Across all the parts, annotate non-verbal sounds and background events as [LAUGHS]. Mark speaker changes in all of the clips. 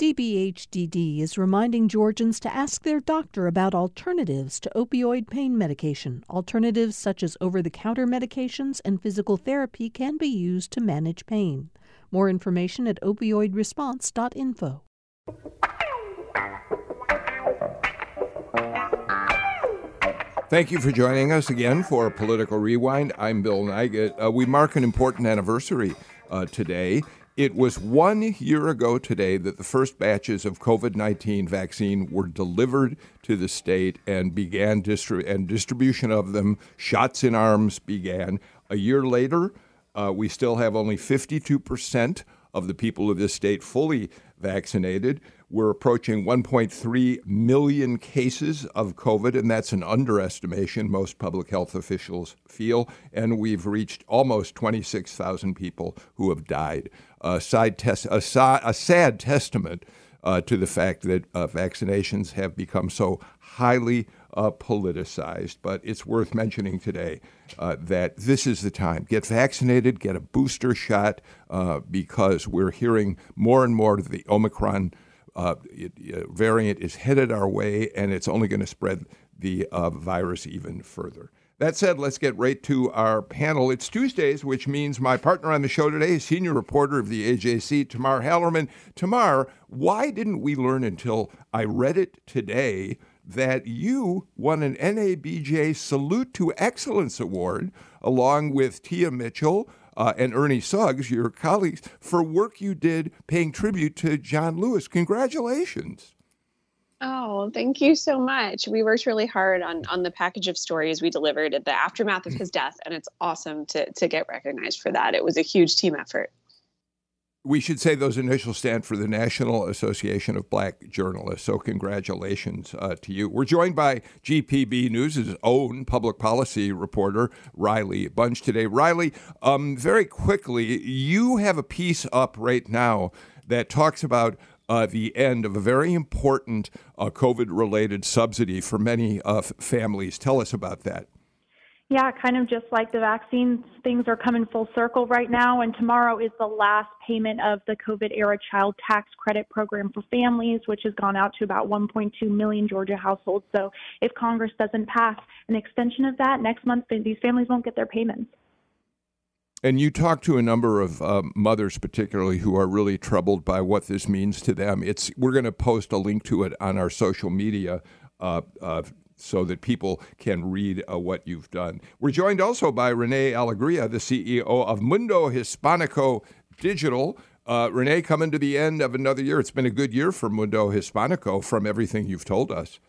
Speaker 1: DBHDD is reminding Georgians to ask their doctor about alternatives to opioid pain medication. Alternatives such as over the counter medications and physical therapy can be used to manage pain. More information at opioidresponse.info.
Speaker 2: Thank you for joining us again for Political Rewind. I'm Bill Nigut. Uh, we mark an important anniversary uh, today. It was one year ago today that the first batches of COVID 19 vaccine were delivered to the state and began distri- and distribution of them, shots in arms began. A year later, uh, we still have only 52% of the people of this state fully vaccinated. We're approaching 1.3 million cases of COVID, and that's an underestimation, most public health officials feel. And we've reached almost 26,000 people who have died. A, side test, a, a sad testament uh, to the fact that uh, vaccinations have become so highly uh, politicized. But it's worth mentioning today uh, that this is the time. Get vaccinated, get a booster shot, uh, because we're hearing more and more that the Omicron uh, it, variant is headed our way, and it's only going to spread the virus even further. That said, let's get right to our panel. It's Tuesdays, which means my partner on the show today senior reporter of the AJC, Tamar Hallerman. Tamar, why didn't we learn until I read it today that you won an NABJ Salute to Excellence Award along with Tia Mitchell, uh, and Ernie Suggs, your colleagues, for work you did paying tribute to John Lewis. Congratulations.
Speaker 3: Oh, thank you so much. We worked really hard on on the package of stories we delivered at the aftermath of his death, and it's awesome to to get recognized for that. It was a huge team effort
Speaker 2: we should say those initials stand for the National Association of Black Journalists. So, congratulations uh, to you. We're joined by GPB News' own public policy reporter, Riley Bunch, today. Riley, um, very quickly, you have a piece up right now that talks about uh, the end of a very important uh, COVID related subsidy for many uh, families. Tell us about that.
Speaker 4: Yeah, kind of just like the vaccines, things are coming full circle right now. And tomorrow is the last payment of the COVID era child tax credit program for families, which has gone out to about 1.2 million Georgia households. So if Congress doesn't pass an extension of that next month, these families won't get their payments.
Speaker 2: And you talk to a number of uh, mothers, particularly, who are really troubled by what this means to them. It's we're going to post a link to it on our social media uh, uh, so that people can read uh, what you've done. We're joined also by Rene Alegria, the CEO of Mundo Hispanico Digital. Uh, Rene, coming to the end of another year. It's been a good year for Mundo Hispanico from everything you've told us.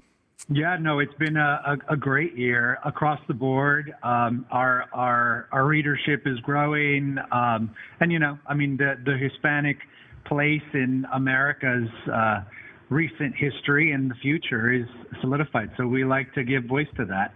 Speaker 5: Yeah, no, it's been a, a, a great year across the board. Um, our our our readership is growing, um, and you know, I mean, the the Hispanic place in America's uh, recent history and the future is solidified. So we like to give voice to that,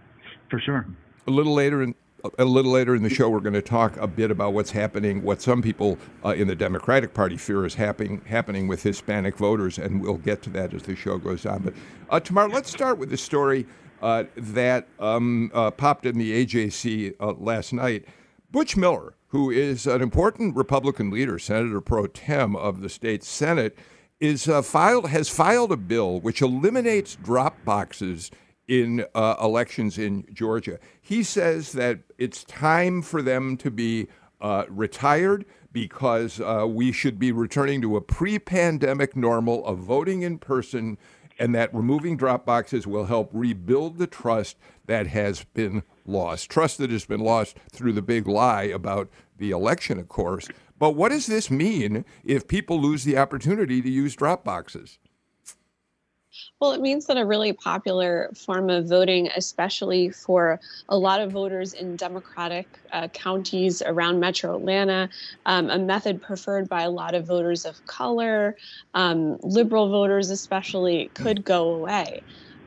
Speaker 5: for sure.
Speaker 2: A little later in a little later in the show, we're going to talk a bit about what's happening, what some people uh, in the Democratic Party fear is happening happening with Hispanic voters, and we'll get to that as the show goes on. But uh, tomorrow, let's start with the story uh, that um, uh, popped in the AJC uh, last night. Butch Miller, who is an important Republican leader, Senator pro tem of the state Senate, is uh, filed has filed a bill which eliminates drop boxes in uh, elections in Georgia. He says that it's time for them to be uh, retired because uh, we should be returning to a pre-pandemic normal of voting in person, and that removing drop boxes will help rebuild the trust that has been lost. Trust that has been lost through the big lie about the election, of course. But what does this mean if people lose the opportunity to use drop boxes?
Speaker 3: Well, it means that a really popular form of voting, especially for a lot of voters in Democratic uh, counties around Metro Atlanta, um, a method preferred by a lot of voters of color, um, liberal voters especially, could go away.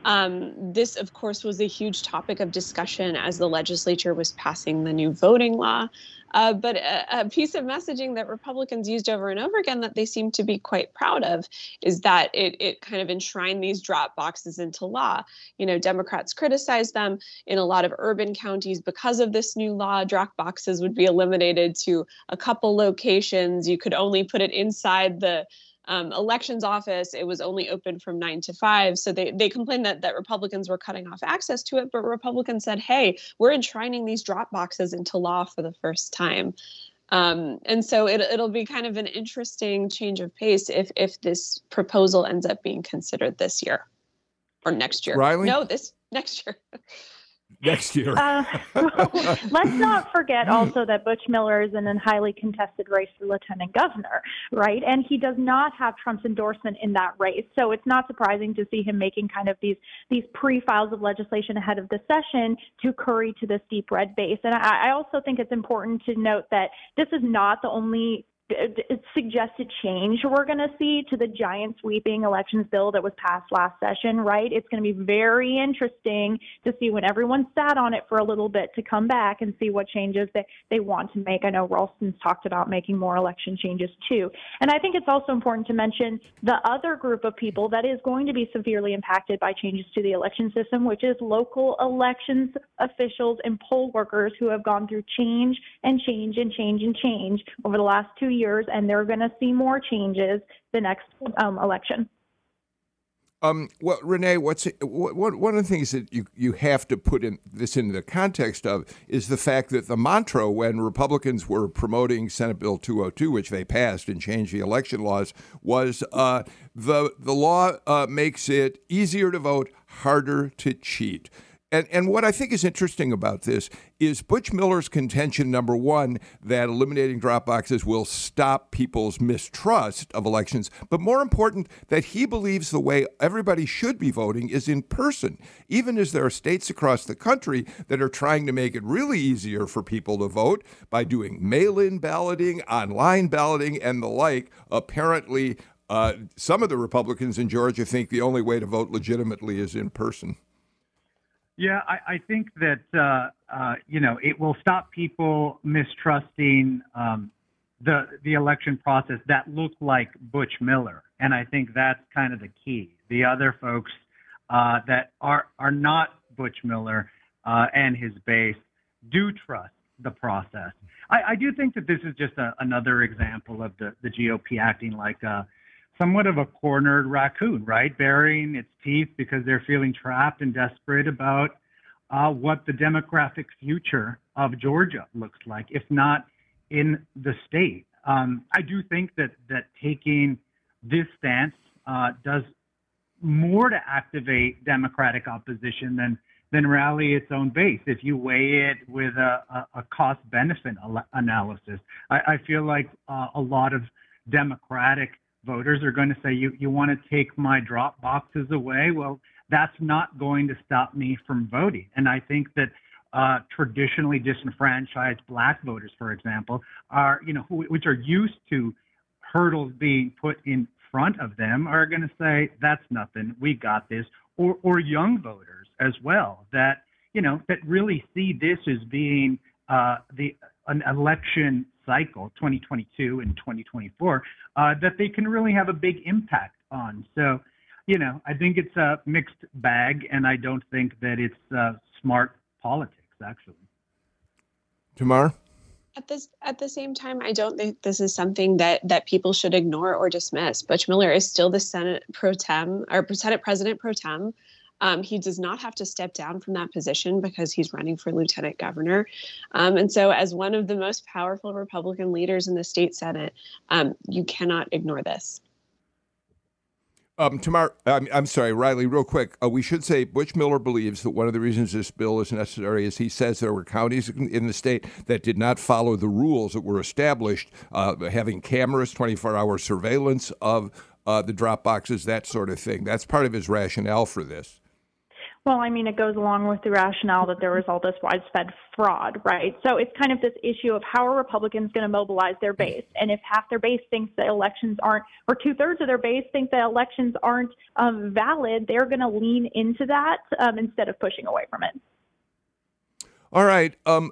Speaker 3: Um, this, of course, was a huge topic of discussion as the legislature was passing the new voting law. Uh, but a, a, piece of messaging that Republicans used over and over again that they seem to be quite proud of is that it, it kind of enshrined these drop boxes into law. You know, Democrats criticized them in a lot of urban counties because of this new law. Drop boxes would be eliminated to a couple locations. You could only put it inside the um, elections office, it was only open from nine to five. So they, they complained that, that Republicans were cutting off access to it, but Republicans said, hey, we're enshrining these drop boxes into law for the first time. Um, and so it, it'll be kind of an interesting change of pace if if this proposal ends up being considered this year or next year.
Speaker 2: Riley?
Speaker 3: No, this next year. [LAUGHS]
Speaker 2: next year.
Speaker 4: Uh, [LAUGHS] let's not forget also that Butch Miller is in a highly contested race for lieutenant governor, right? And he does not have Trump's endorsement in that race. So it's not surprising to see him making kind of these these pre-files of legislation ahead of the session to curry to this deep red base. And I, I also think it's important to note that this is not the only suggested change we're going to see to the giant sweeping elections bill that was passed last session, right? It's going to be very interesting to see when everyone sat on it for a little bit to come back and see what changes they, they want to make. I know Ralston's talked about making more election changes too. And I think it's also important to mention the other group of people that is going to be severely impacted by changes to the election system, which is local elections officials and poll workers who have gone through change and change and change and change over the last two years years, and they're going to see more changes the next um, election.
Speaker 2: Um, well, Rene, what's what, one of the things that you, you have to put in this into the context of is the fact that the mantra when Republicans were promoting Senate Bill 202, which they passed and changed the election laws, was uh, the the law uh, makes it easier to vote, harder to cheat. And, and what I think is interesting about this is Butch Miller's contention number one that eliminating drop boxes will stop people's mistrust of elections, but more important, that he believes the way everybody should be voting is in person, even as there are states across the country that are trying to make it really easier for people to vote by doing mail in balloting, online balloting, and the like. Apparently, uh, some of the Republicans in Georgia think the only way to vote legitimately is in person.
Speaker 5: Yeah, I, I think that uh, uh, you know it will stop people mistrusting um, the the election process that look like Butch Miller, and I think that's kind of the key. The other folks uh, that are are not Butch Miller uh, and his base do trust the process. I, I do think that this is just a, another example of the the GOP acting like a somewhat of a cornered raccoon, right? Burying its teeth because they're feeling trapped and desperate about uh, what the demographic future of Georgia looks like, if not in the state. Um, I do think that that taking this stance uh, does more to activate Democratic opposition than than rally its own base. If you weigh it with a, a, cost benefit analysis, I, I, feel like uh, a lot of Democratic voters are going to say, you, you want to take my drop boxes away? Well, that's not going to stop me from voting. And I think that uh, traditionally disenfranchised black voters, for example, are, you know, who, which are used to hurdles being put in front of them, are going to say, that's nothing, we got this. Or, or young voters as well that, you know, that really see this as being uh, the an election cycle, 2022 and 2024, uh, that they can really have a big impact on. So, you know, I think it's a mixed bag, and I don't think that it's uh, smart politics, actually.
Speaker 2: Tamar?
Speaker 3: At this at the same time, I don't think this is something that that people should ignore or dismiss. Butch Miller is still the Senate pro tem or Senate President pro tem. Um, he does not have to step down from that position because he's running for lieutenant governor. Um, and so, as one of the most powerful Republican leaders in the state Senate, um, you cannot ignore this.
Speaker 2: Um, Tamar, I'm, I'm, sorry, Riley, real quick. Uh, we should say Butch Miller believes that one of the reasons this bill is necessary is he says there were counties in the state that did not follow the rules that were established, uh, having cameras, 24 hour surveillance of uh, the drop boxes, that sort of thing. That's part of his rationale for this.
Speaker 4: Well, I mean, it goes along with the rationale that there was all this widespread fraud, right? So it's kind of this issue of how are Republicans going to mobilize their base? And if half their base thinks that elections aren't, or two thirds of their base think that elections aren't um, valid, they're going to lean into that um, instead of pushing away from it.
Speaker 2: All right. Um,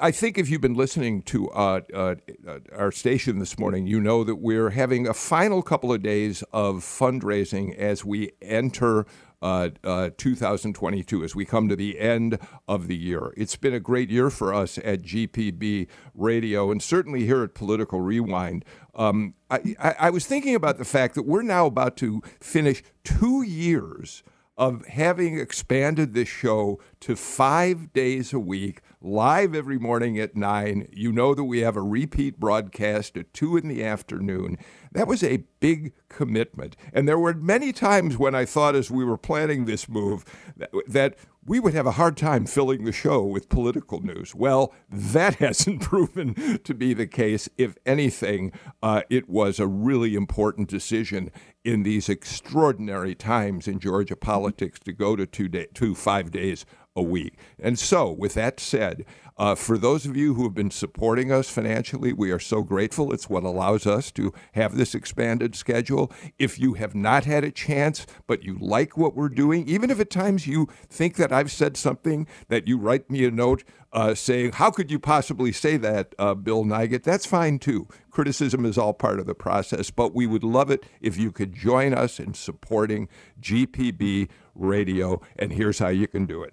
Speaker 2: I think if you've been listening to uh, uh, our station this morning, you know that we're having a final couple of days of fundraising as we enter uh, uh, 2022 as we come to the end of the year. It's been a great year for us at GPB Radio and certainly here at Political Rewind. Um, I, I, I was thinking about the fact that we're now about to finish two years of having expanded this show to five days a week, live every morning at nine. You know that we have a repeat broadcast at two in the afternoon. That was a big commitment. And there were many times when I thought, as we were planning this move, that, we would have a hard time filling the show with political news. Well, that [LAUGHS] hasn't proven to be the case. If anything, uh, it was a really important decision in these extraordinary times in Georgia politics to go to two, day, two five days a week. And so, with that said, uh, for those of you who have been supporting us financially, we are so grateful. It's what allows us to have this expanded schedule. If you have not had a chance, but you like what we're doing, even if at times you think that I've said something that you write me a note uh, saying, How could you possibly say that, uh, Bill Nigut? That's fine too. Criticism is all part of the process, but we would love it if you could join us in supporting GPB radio. And here's how you can do it.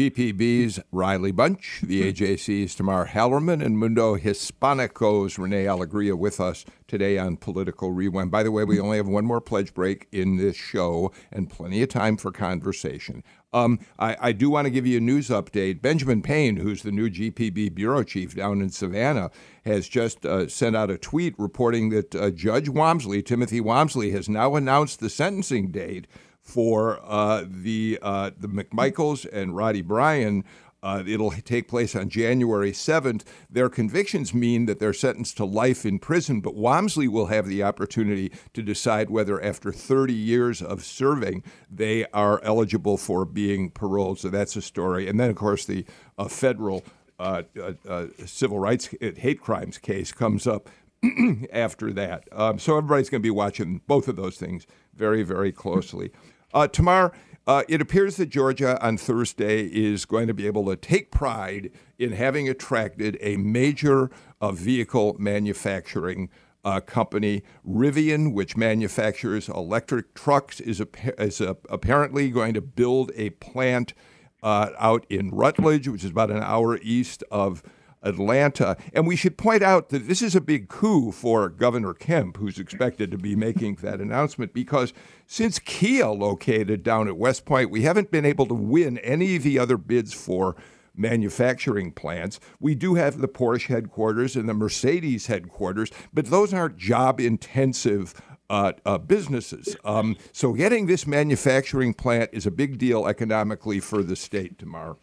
Speaker 2: GPB's Riley Bunch, the hmm. AJC's Tamar Hallerman, and Mundo Hispanico's Rene Alegria with us today on Political Rewind. By the way, we only have one more pledge break in this show and plenty of time for conversation. Um, I, I, do want to give you a news update. Benjamin Payne, who's the new GPB bureau chief down in Savannah, has just uh, sent out a tweet reporting that uh, Judge Walmsley, Timothy Walmsley, has now announced the sentencing date for uh, the uh, the McMichaels and Roddie Bryan. Uh, it'll take place on January 7th. Their convictions mean that they're sentenced to life in prison, but Walmsley will have the opportunity to decide whether, after 30 years of serving, they are eligible for being paroled. So that's a story. And then, of course, the uh, federal uh, uh, uh civil rights hate crimes case comes up [CLEARS THROAT] after that. Um, so everybody's going to be watching both of those things very, very closely. Uh, uh, it appears that Georgia on Thursday is going to be able to take pride in having attracted a major uh, vehicle manufacturing uh, company, Rivian, which manufactures electric trucks, is, is apparently going to build a plant uh, out in Rutledge, which is about an hour east of Atlanta. And we should point out that this is a big coup for Governor Kemp, who's expected to be making that announcement, because since Kia located down at West Point, we haven't been able to win any of the other bids for manufacturing plants. We do have the Porsche headquarters and the Mercedes headquarters, but those aren't job intensive. Uh, uh, businesses. Um, so, getting this manufacturing plant is a big deal economically for the state, Tamar.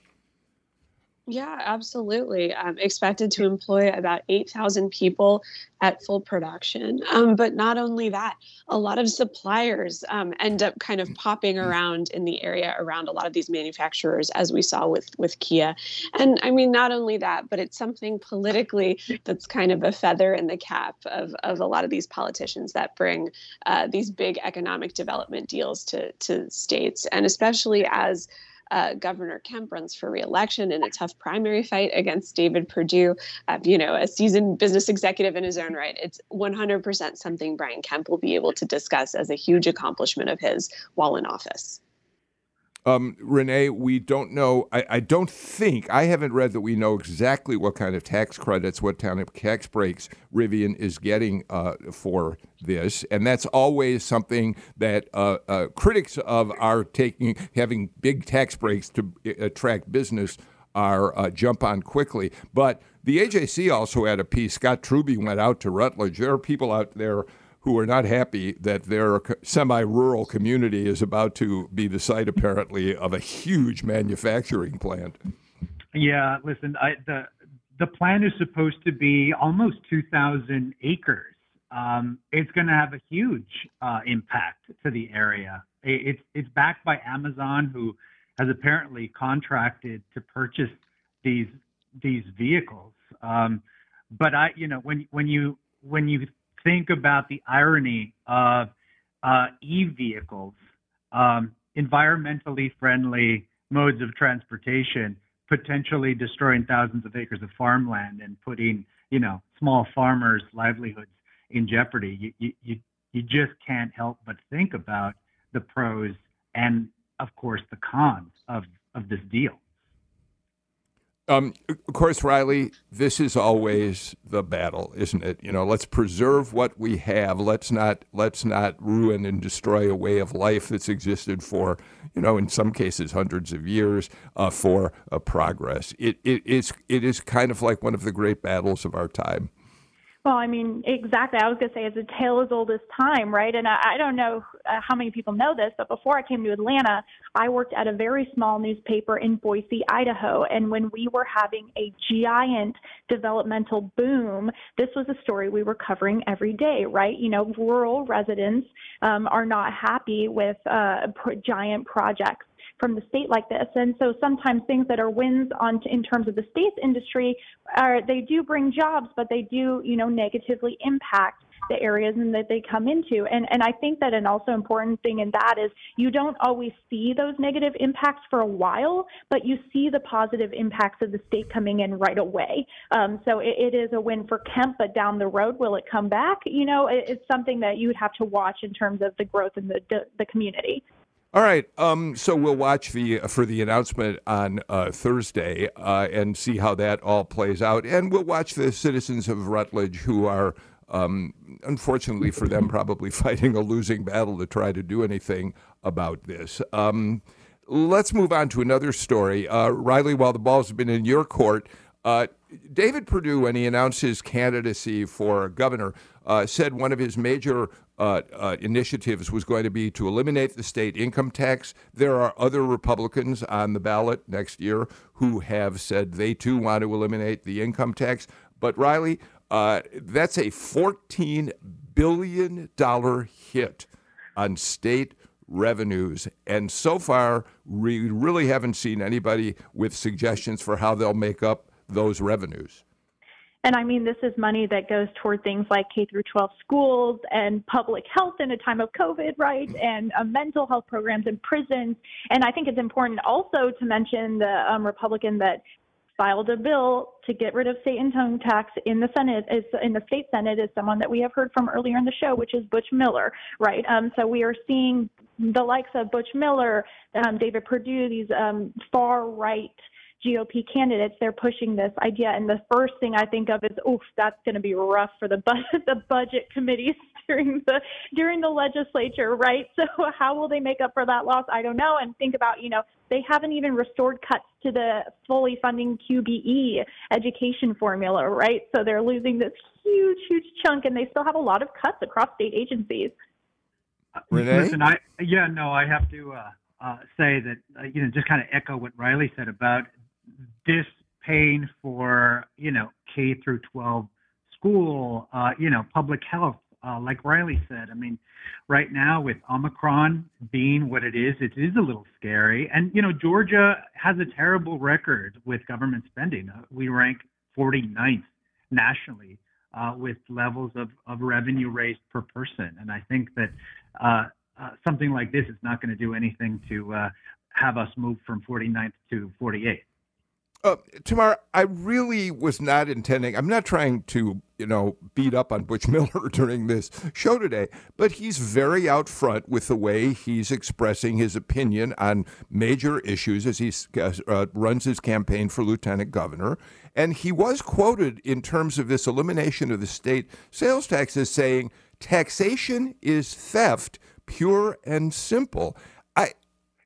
Speaker 3: Yeah, absolutely. Um, expected to employ about 8,000 people at full production. Um, but not only that, a lot of suppliers um, end up kind of popping around in the area around a lot of these manufacturers, as we saw with, with Kia. And I mean, not only that, but it's something politically that's kind of a feather in the cap of, of a lot of these politicians that bring uh, these big economic development deals to, to states. And especially as uh, Governor Kemp runs for reelection in a tough primary fight against David Perdue, uh, you know, a seasoned business executive in his own right. It's 100% something Brian Kemp will be able to discuss as a huge accomplishment of his while in office.
Speaker 2: Um, Rene, we don't know. I, I, don't think, I haven't read that we know exactly what kind of tax credits, what kind of tax breaks Rivian is getting uh, for this. And that's always something that uh, uh, critics of our taking, having big tax breaks to attract business are uh, jump on quickly. But the AJC also had a piece. Scott Trubey went out to Rutledge. There are people out there who are not happy that their semi rural community is about to be the site, apparently, of a huge manufacturing plant.
Speaker 5: Yeah, listen, I, the, the plant is supposed to be almost 2,000 acres. Um, it's going to have a huge uh, impact to the area. It, it's, it's backed by Amazon, who has apparently contracted to purchase these these vehicles. Um, but I, you know, when when you when you think about the irony of uh, e-vehicles, um, environmentally friendly modes of transportation, potentially destroying thousands of acres of farmland and putting, you know, small farmers' livelihoods in jeopardy. You, you, you just can't help but think about the pros and, of course, the cons of, of this deal.
Speaker 2: Um, of course, Riley, this is always the battle, isn't it? You know, let's preserve what we have. Let's not let's not ruin and destroy a way of life that's existed for, you know, in some cases hundreds of years uh, for uh, progress. It, it is it is kind of like one of the great battles of our time.
Speaker 4: Well, I mean, exactly. I was going to say it's a tale as old as time, right? And I, I don't know uh, how many people know this, but before I came to Atlanta, I worked at a very small newspaper in Boise, Idaho. And when we were having a giant developmental boom, this was a story we were covering every day, right? You know, rural residents um, are not happy with uh, giant projects from the state like this. And so sometimes things that are wins on in terms of the state's industry are they do bring jobs, but they do you know negatively impact the areas and that they come into. And and I think that an also important thing in that is you don't always see those negative impacts for a while, but you see the positive impacts of the state coming in right away. Um, so it, it is a win for Kemp, but down the road, will it come back? You know, it, it's something that you would have to watch in terms of the growth in the the community.
Speaker 2: All right. Um, so we'll watch the for the announcement on uh, Thursday uh, and see how that all plays out, and we'll watch the citizens of Rutledge who are. Um, unfortunately for them, probably [LAUGHS] fighting a losing battle to try to do anything about this. Um, let's move on to another story. Uh, Riley, while the ball's been in your court, uh, David Perdue, when he announced his candidacy for governor, uh, said one of his major uh, uh, initiatives was going to be to eliminate the state income tax. There are other Republicans on the ballot next year who have said they too want to eliminate the income tax. But Riley, uh, that's a $14 billion hit on state revenues. And so far, we really haven't seen anybody with suggestions for how they'll make up those revenues.
Speaker 4: And I mean, this is money that goes toward things like K through 12 schools and public health in a time of COVID, right? And uh, mental health programs in prisons. And I think it's important also to mention the um, Republican that filed a bill to get rid of state income tax in the Senate is in the state Senate is someone that we have heard from earlier in the show, which is Butch Miller, right? Um, so we are seeing the likes of Butch Miller, um, David Perdue, these um, far right GOP candidates, they're pushing this idea. And the first thing I think of is, oof, that's going to be rough for the budget, [LAUGHS] the budget committees [LAUGHS] during the during the legislature, right? So how will they make up for that loss? I don't know. And think about, you know, they haven't even restored cuts to the fully funding QBE education formula, right? So they're losing this huge, huge chunk, and they still have a lot of cuts across state agencies.
Speaker 2: Rene,
Speaker 5: listen, I yeah, no, I have to. Uh, uh, say that uh, you know just kind of echo what Riley said about this paying for you know K through 12 school, uh, you know public health, uh, like Riley said. I mean, right now with Omicron being what it is, it is a little scary. And you know Georgia has a terrible record with government spending. Uh, we rank 49th nationally uh, with levels of, of revenue raised per person. And I think that uh, uh, something like this is not going to do anything to uh, have us move from 49th to 48th.
Speaker 2: Uh, Tamar, I really was not intending, I'm not trying to, you know, beat up on Butch [LAUGHS] Miller during this show today, but he's very out front with the way he's expressing his opinion on major issues as he uh, runs his campaign for lieutenant governor. And he was quoted in terms of this elimination of the state sales tax as saying, taxation is theft, pure and simple. I,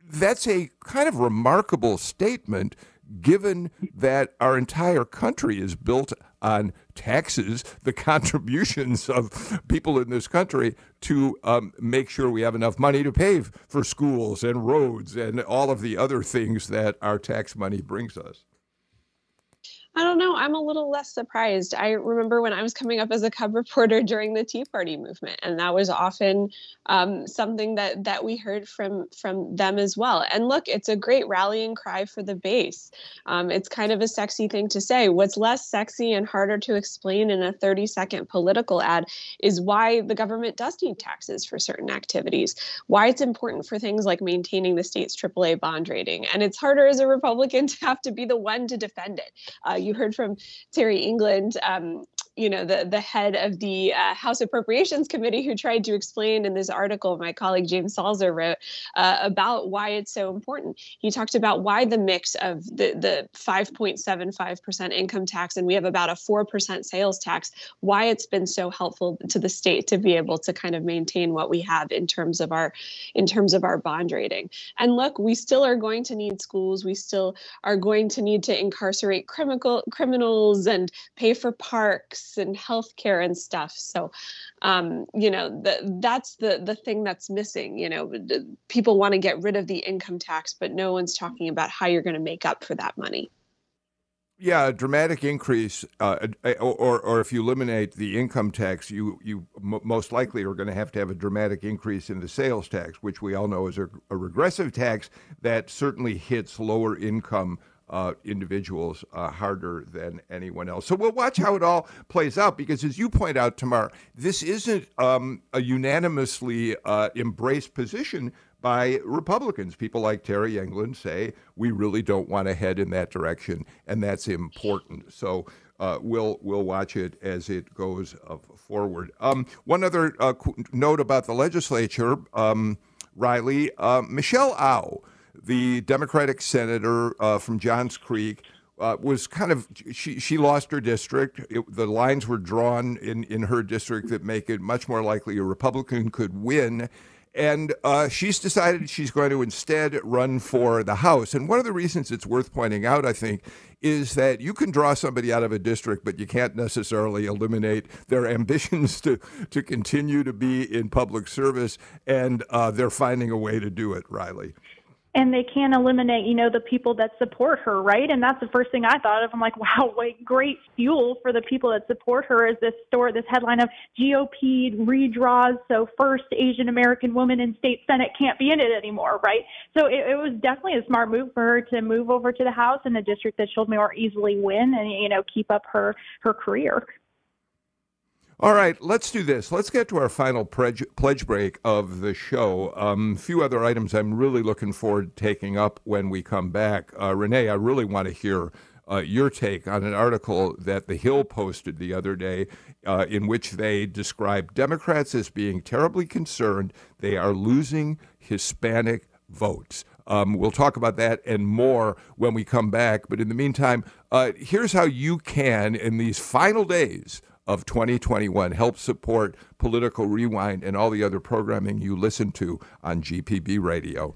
Speaker 2: that's a kind of remarkable statement given that our entire country is built on taxes, the [LAUGHS] contributions of people in this country to um, make sure we have enough money to pay for schools and roads and all of the other things that our tax money brings us.
Speaker 3: I don't know. I'm a little less surprised. I remember when I was coming up as a cub reporter during the Tea Party movement, and that was often um, something that that we heard from from them as well. And look, it's a great rallying cry for the base. Um, it's kind of a sexy thing to say. What's less sexy and harder to explain in a 30 second political ad is why the government does need taxes for certain activities, why it's important for things like maintaining the state's AAA bond rating, and it's harder as a Republican [LAUGHS] to have to be the one to defend it. Uh, you heard from Terry England um, you know the the head of the uh, House Appropriations Committee who tried to explain in this article my colleague James Salzer wrote uh, about why it's so important. He talked about why the mix of the the 5.75 percent income tax and we have about a four percent sales tax. Why it's been so helpful to the state to be able to kind of maintain what we have in terms of our in terms of our bond rating. And look, we still are going to need schools. We still are going to need to incarcerate criminal criminals and pay for parks and healthcare and stuff. So, um, you know, the, that's the the thing that's missing. You know, people want to get rid of the income tax, but no one's talking about how you're going to make up for that money.
Speaker 2: Yeah, a dramatic increase, uh, or, or if you eliminate the income tax, you you m- most likely are going to have to have a dramatic increase in the sales tax, which we all know is a, a regressive tax that certainly hits lower income uh, individuals uh, harder than anyone else. So we'll watch how it all plays out because, as you point out, Tamar, this isn't um, a unanimously uh, embraced position by Republicans. People like Terry England say we really don't want to head in that direction, and that's important. So. Uh, we'll we'll watch it as it goes uh, forward. Um, one other uh, note about the legislature, um, Riley uh, Michelle Au, the Democratic senator uh, from Johns Creek, uh, was kind of she she lost her district. It, the lines were drawn in in her district that make it much more likely a Republican could win. And uh, she's decided she's going to instead run for the House. And one of the reasons it's worth pointing out, I think, is that you can draw somebody out of a district, but you can't necessarily eliminate their ambitions [LAUGHS] to, to continue to be in public service. And uh, they're finding a way to do it, Riley
Speaker 4: and they can't eliminate, you know, the people that support her, right? And that's the first thing I thought of. I'm like, [LAUGHS] wow, what great fuel for the people that support her is this story, this headline of GOP redraws. So first Asian American woman in state senate can't be in it anymore, right? So it, it was definitely a smart move for her to move over to the House in a district that she'll more easily win and you know keep up her her career.
Speaker 2: All right, let's do this. Let's get to our final pledge, pledge break of the show. A um, few other items I'm really looking forward to taking up when we come back. Uh, Rene, I really want to hear uh, your take on an article that The Hill posted the other day uh, in which they described Democrats as being terribly concerned they are losing Hispanic votes. Um, we'll talk about that and more when we come back. But in the meantime, uh, here's how you can, in these final days, of 2021. Help support Political Rewind and all the other programming you listen to on GPB Radio.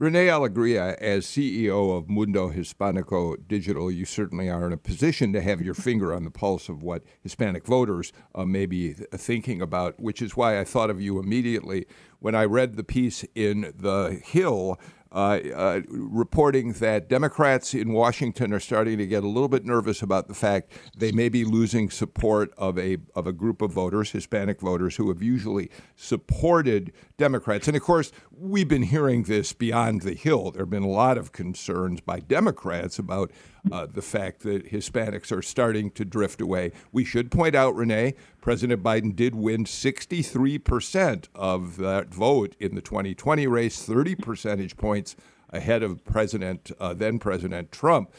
Speaker 2: Rene Alegria, as CEO of Mundo Hispanico Digital, you certainly are in a position to have your finger on the pulse of what Hispanic voters uh, may be thinking about, which is why I thought of you immediately when I read the piece in The Hill Uh, uh, reporting that Democrats in Washington are starting to get a little bit nervous about the fact they may be losing support of a of a group of voters, Hispanic voters, who have usually supported Democrats. And of course, we've been hearing this beyond the Hill. There have been a lot of concerns by Democrats about uh, the fact that Hispanics are starting to drift away. We should point out, Rene, President Biden did win 63% of that vote in the 2020 race, 30 percentage points ahead of President uh, then President Trump.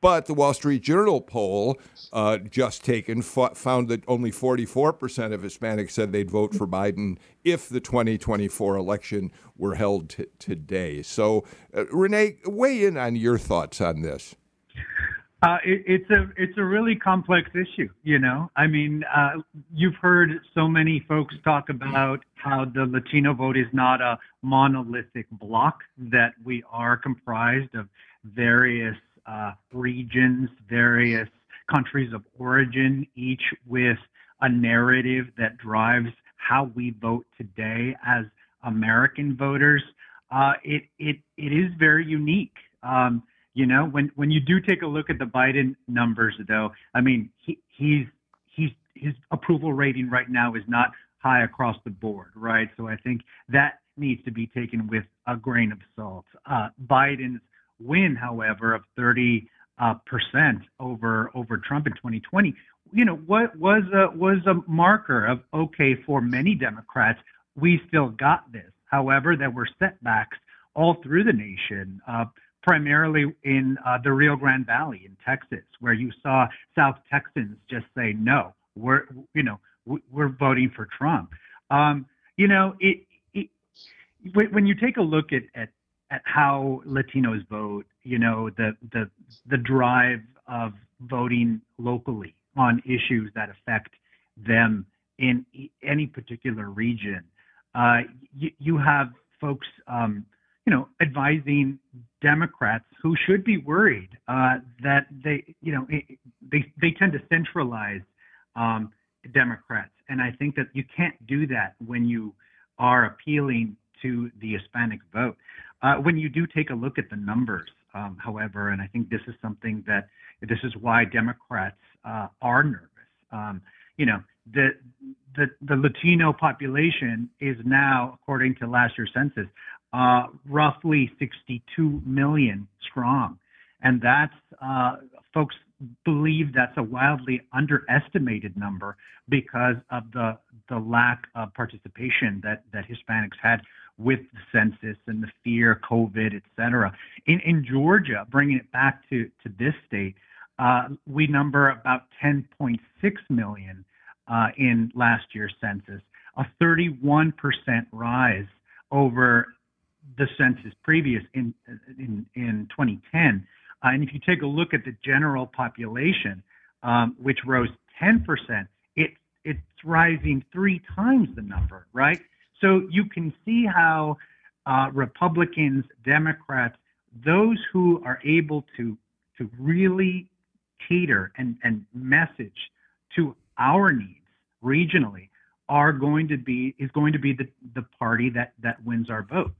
Speaker 2: But the Wall Street Journal poll uh, just taken found that only 44% of Hispanics said they'd vote for Biden if the 2024 election were held t- today. So, uh, Rene, weigh in on your thoughts on this.
Speaker 5: Uh, it, it's a it's a really complex issue, you know. I mean, uh, you've heard so many folks talk about how the Latino vote is not a monolithic block; that we are comprised of various uh, regions, various countries of origin, each with a narrative that drives how we vote today as American voters. uh, it it it is very unique. Um, you know, when when you do take a look at the Biden numbers, though, I mean, he, he's he's his approval rating right now is not high across the board, right? So I think that needs to be taken with a grain of salt. Uh, Biden's win, however, of 30 uh, percent over over Trump in 2020, you know, what was a was a marker of okay for many Democrats. We still got this. However, there were setbacks all through the nation. Uh, primarily in uh, the Rio Grande Valley in Texas, where you saw South Texans just say no, we're you know we're voting for Trump. Um, you know, it, it, when you take a look at, at at how Latinos vote, you know, the the the drive of voting locally on issues that affect them in any particular region. Uh, you, you have folks, um, you know, advising Democrats who should be worried uh, that they, you know, they they tend to centralize um, Democrats, and I think that you can't do that when you are appealing to the Hispanic vote. Uh, when you do take a look at the numbers, um, however, and I think this is something that this is why Democrats uh, are nervous. Um, you know, the, the the Latino population is now, according to last year's census, uh, roughly 62 million strong, and that's uh, folks believe that's a wildly underestimated number because of the the lack of participation that that Hispanics had with the census and the fear, COVID, et cetera. In in Georgia, bringing it back to to this state, uh, we number about 10.6 million uh, in last year's census, a 31% rise over the census previous in in, in 2010. Uh, and if you take a look at the general population, um, which rose 10%, it it's rising three times the number, right? So you can see how uh, Republicans, Democrats, those who are able to to really cater and, and message to our needs regionally are going to be is going to be the, the party that that wins our vote.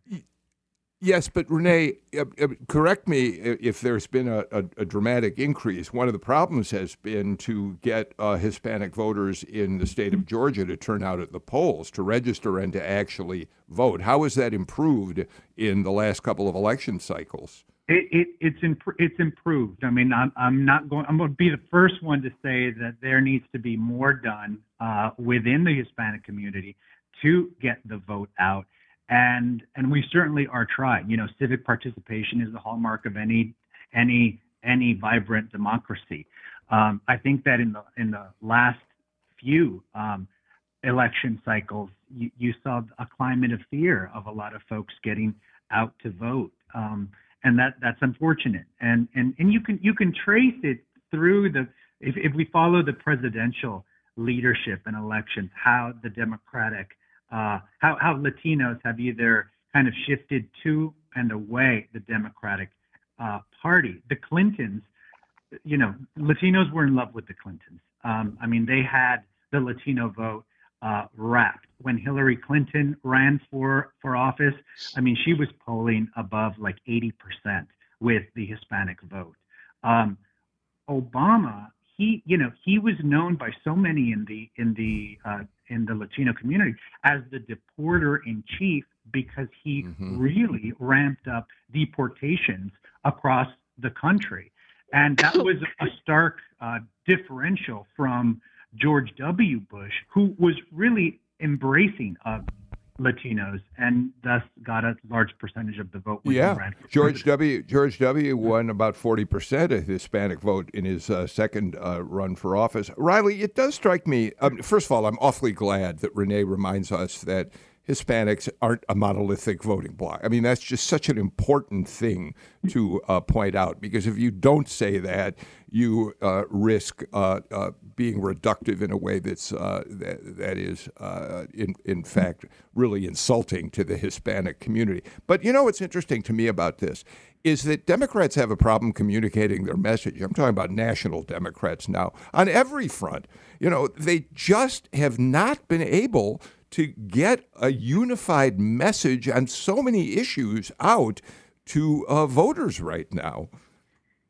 Speaker 2: Yes, but Rene, uh, uh, correct me if there's been a, a, a, dramatic increase. One of the problems has been to get uh, Hispanic voters in the state of Georgia to turn out at the polls, to register, and to actually vote. How has that improved in the last couple of election cycles?
Speaker 5: It, it, it's imp- it's improved. I mean, I'm I'm not going. I'm going to be the first one to say that there needs to be more done uh, within the Hispanic community to get the vote out, and and we certainly are trying. You know, civic participation is the hallmark of any any any vibrant democracy. Um, I think that in the in the last few um, election cycles, you, you, saw a climate of fear of a lot of folks getting out to vote. Um, and that that's unfortunate. And and and you can you can trace it through the if if we follow the presidential leadership and elections, how the Democratic uh, how how Latinos have either kind of shifted to and away the Democratic uh, Party. The Clintons, you know, Latinos were in love with the Clintons. Um, I mean, they had the Latino vote uh, wrapped. When Hillary Clinton ran for, for office, I mean, she was polling above like 80% with the Hispanic vote. Um, Obama, he, you know, he was known by so many in the in the uh, in the Latino community as the deporter in chief because he mm-hmm. really ramped up deportations across the country, and that [LAUGHS] was a stark uh, differential from George W. Bush, who was really embracing uh, Latinos and thus got a large percentage of the vote.
Speaker 2: yeah, George W. George W. won about forty percent of the Hispanic vote in his uh, second uh, run for office. Riley, it does strike me. Um, first of all, I'm awfully glad that Rene reminds us that Hispanics aren't a monolithic voting bloc. I mean, that's just such an important thing to uh, point out because if you don't say that, you uh, risk uh, uh being reductive in a way that's uh, that, that is, uh, in in fact, really insulting to the Hispanic community. But you know what's interesting to me about this is that Democrats have a problem communicating their message. I'm talking about national Democrats now on every front. You know, they just have not been able to get a unified message on so many issues out to uh, voters right now.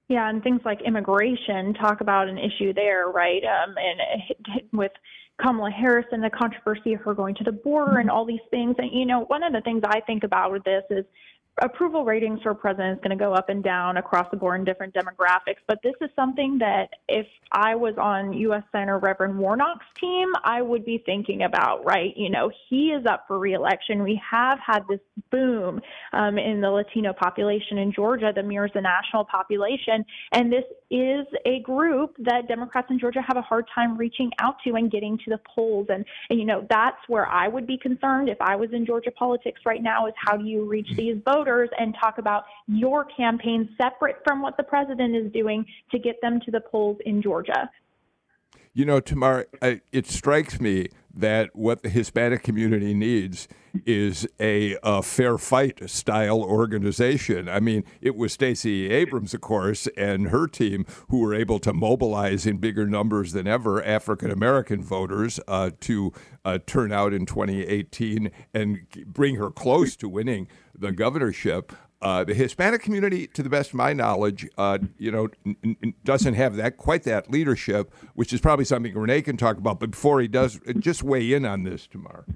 Speaker 4: Yeah, and things like immigration, talk about an issue there, right? Um, and with Kamala Harris and the controversy of her going to the border and all these things. And, you know, one of the things I think about with this is approval ratings for president is going to go up and down across the board in different demographics. But this is something that if I was on U.S. Senator Reverend Warnock's team, I would be thinking about, right? You know, he is up for reelection. We have had this boom um, in the Latino population in Georgia that mirrors the national population. And this is a group that Democrats in Georgia have a hard time reaching out to and getting to the polls. And, and you know, that's where I would be concerned if I was in Georgia politics right now is how do you reach these voters? Voters and talk about your campaign separate from what the president is doing to get them to the polls in Georgia.
Speaker 2: You know, Tamar, it strikes me that what the Hispanic community needs is a, a, fair fight style organization. I mean, it was Stacey Abrams, of course, and her team who were able to mobilize in bigger numbers than ever African American voters uh, to uh, turn out in 2018 and bring her close to winning the governorship. Uh, the Hispanic community, to the best of my knowledge, uh, you know, n- n- doesn't have that quite that leadership, which is probably something Rene can talk about. But before he does, just weigh in on this Tamar.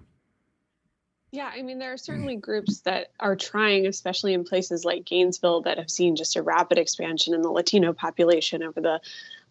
Speaker 3: Yeah, I mean, there are certainly groups that are trying, especially in places like Gainesville, that have seen just a rapid expansion in the Latino population over the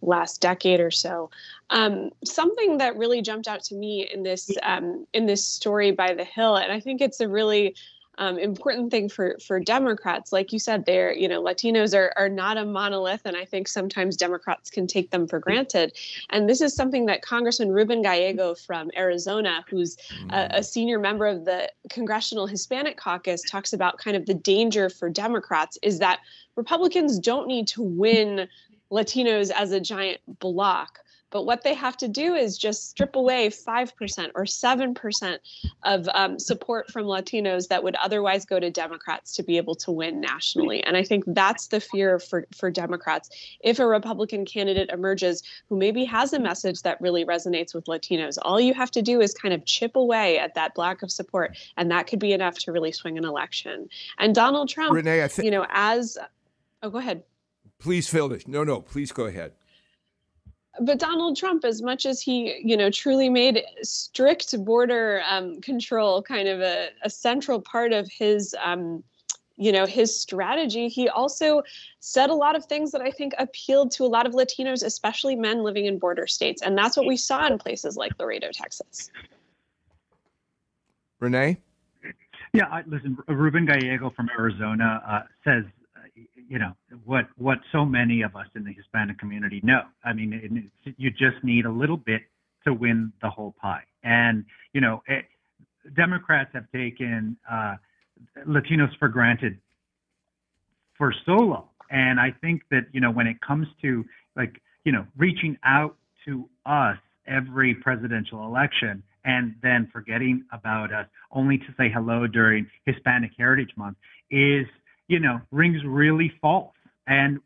Speaker 3: last decade or so. Um, something that really jumped out to me in this um, in this story by The Hill, and I think it's a really um, important thing for for Democrats. Like you said, they're you know Latinos are are not a monolith, and I think sometimes Democrats can take them for granted. And this is something that Congressman Ruben Gallego from Arizona, who's a, a senior member of the Congressional Hispanic Caucus, talks about. Kind of the danger for Democrats is that Republicans don't need to win Latinos as a giant block but what they have to do is just strip away 5% or 7% of um, support from Latinos that would otherwise go to Democrats to be able to win nationally. And I think that's the fear for, for Democrats. If a Republican candidate emerges who maybe has a message that really resonates with Latinos, all you have to do is kind of chip away at that block of support. And that could be enough to really swing an election. And Donald Trump, Rene, I th- you know, as, oh, go ahead.
Speaker 2: Please finish. No, no, please go ahead
Speaker 3: but Donald Trump, as much as he, you know, truly made strict border um, control kind of a, a, central part of his, um, you know, his strategy, he also said a lot of things that I think appealed to a lot of Latinos, especially men living in border states, and that's what we saw in places like Laredo, Texas.
Speaker 2: Rene.
Speaker 5: Yeah, I, listen. Ruben Gallego from Arizona uh, says you know what what so many of us in the Hispanic community know. I mean, you just need a little bit to win the whole pie. And you know, it, eh, Democrats have taken uh, Latinos for granted for so long, and I think that you know when it comes to like you know reaching out to us every presidential election and then forgetting about us only to say hello during Hispanic Heritage Month is you know, rings really false. And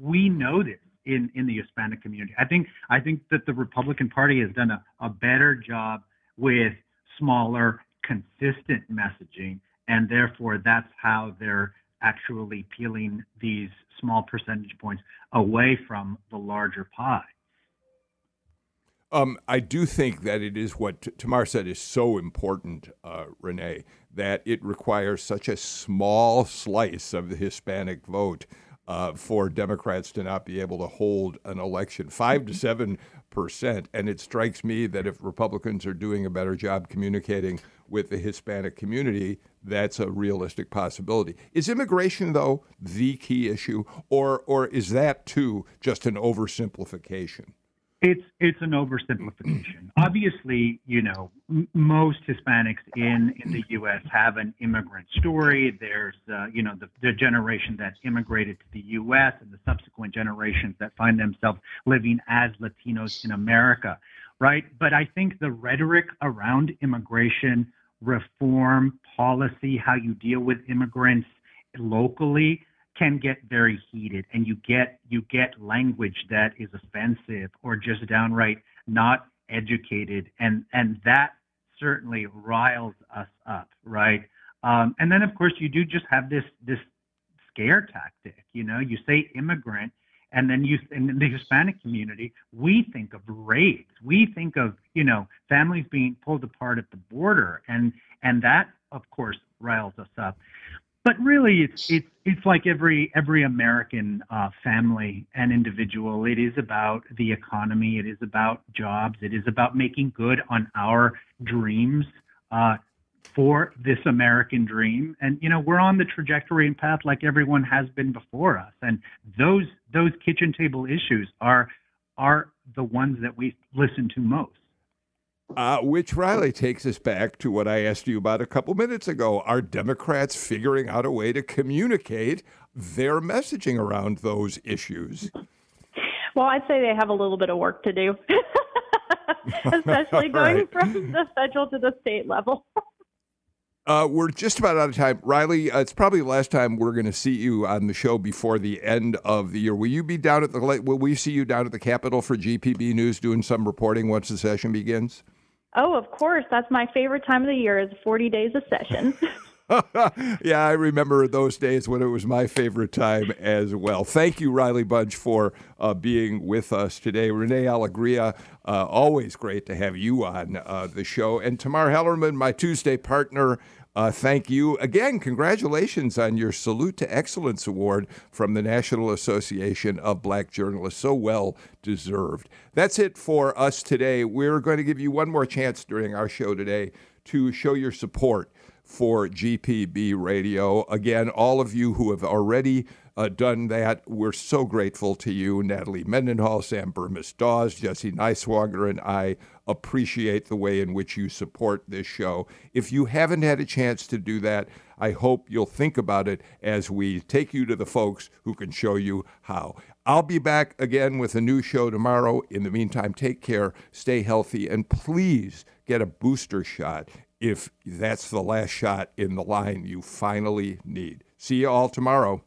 Speaker 5: we know this in, in the Hispanic community. I think I think that the Republican Party has done a, a better job with smaller, consistent messaging, and therefore that's how they're actually peeling these small percentage points away from the larger pie.
Speaker 2: Um, I do think that it is what Tamar said is so important, uh, Rene, that it requires such a small slice of the Hispanic vote uh, for Democrats to not be able to hold an election. Five to seven percent. And it strikes me that if Republicans are doing a better job communicating with the Hispanic community, that's a realistic possibility. Is immigration, though, the key issue, or, or is that too just an oversimplification?
Speaker 5: It's it's an oversimplification. [CLEARS THROAT] Obviously, you know, m- most Hispanics in in the U.S. have an immigrant story. There's, uh, you know, the, the generation that immigrated to the U.S. and the subsequent generations that find themselves living as Latinos in America, right? But I think the rhetoric around immigration reform policy, how you deal with immigrants locally, can get very heated and you get you get language that is offensive or just downright not educated and and that certainly riles us up, right? Um, and then, of course, you do just have this this scare tactic. You know, you say immigrant, and then you in the Hispanic community, we think of raids. We think of you know families being pulled apart at the border, and and that of course riles us up. But really, it's it's it's like every every American uh, family and individual. It is about the economy. It is about jobs. It is about making good on our dreams. Uh, for this American dream. And you know, we're on the trajectory and path like everyone has been before us. And those those kitchen table issues are are the ones that we listen to most.
Speaker 2: Uh, which Riley takes us back to what I asked you about a couple minutes ago. Are Democrats figuring out a way to communicate their messaging around those issues?
Speaker 4: Well, I'd say they have a little bit of work to do, [LAUGHS] especially [LAUGHS] going right. from the federal to the state level.
Speaker 2: Uh, we're just about out of time. Riley, uh, it's probably the last time we're going to see you on the show before the end of the year. Will you be down at the will we see you down at the Capitol for GPB News doing some reporting once the session begins?
Speaker 4: Oh, of course. That's my favorite time of the year is 40 days of session. [LAUGHS] [LAUGHS]
Speaker 2: yeah, I remember those days when it was my favorite time as well. Thank you, Riley Bunch, for uh, being with us today. Rene Alegria, uh, always great to have you on uh, the show. And Tamar Hallerman, my Tuesday partner, uh, thank you again. Congratulations on your Salute to Excellence Award from the National Association of Black Journalists. So well deserved. That's it for us today. We're going to give you one more chance during our show today to show your support for GPB Radio. Again, all of you who have already uh, done that, we're so grateful to you. Natalie Mendenhall, Sam Bermas Dawes, Jesse Neiswanger, and I appreciate the way in which you support this show. If you haven't had a chance to do that, I hope you'll think about it as we take you to the folks who can show you how. I'll be back again with a new show tomorrow. In the meantime, take care, stay healthy, and please get a booster shot if that's the last shot in the line you finally need. See you all tomorrow.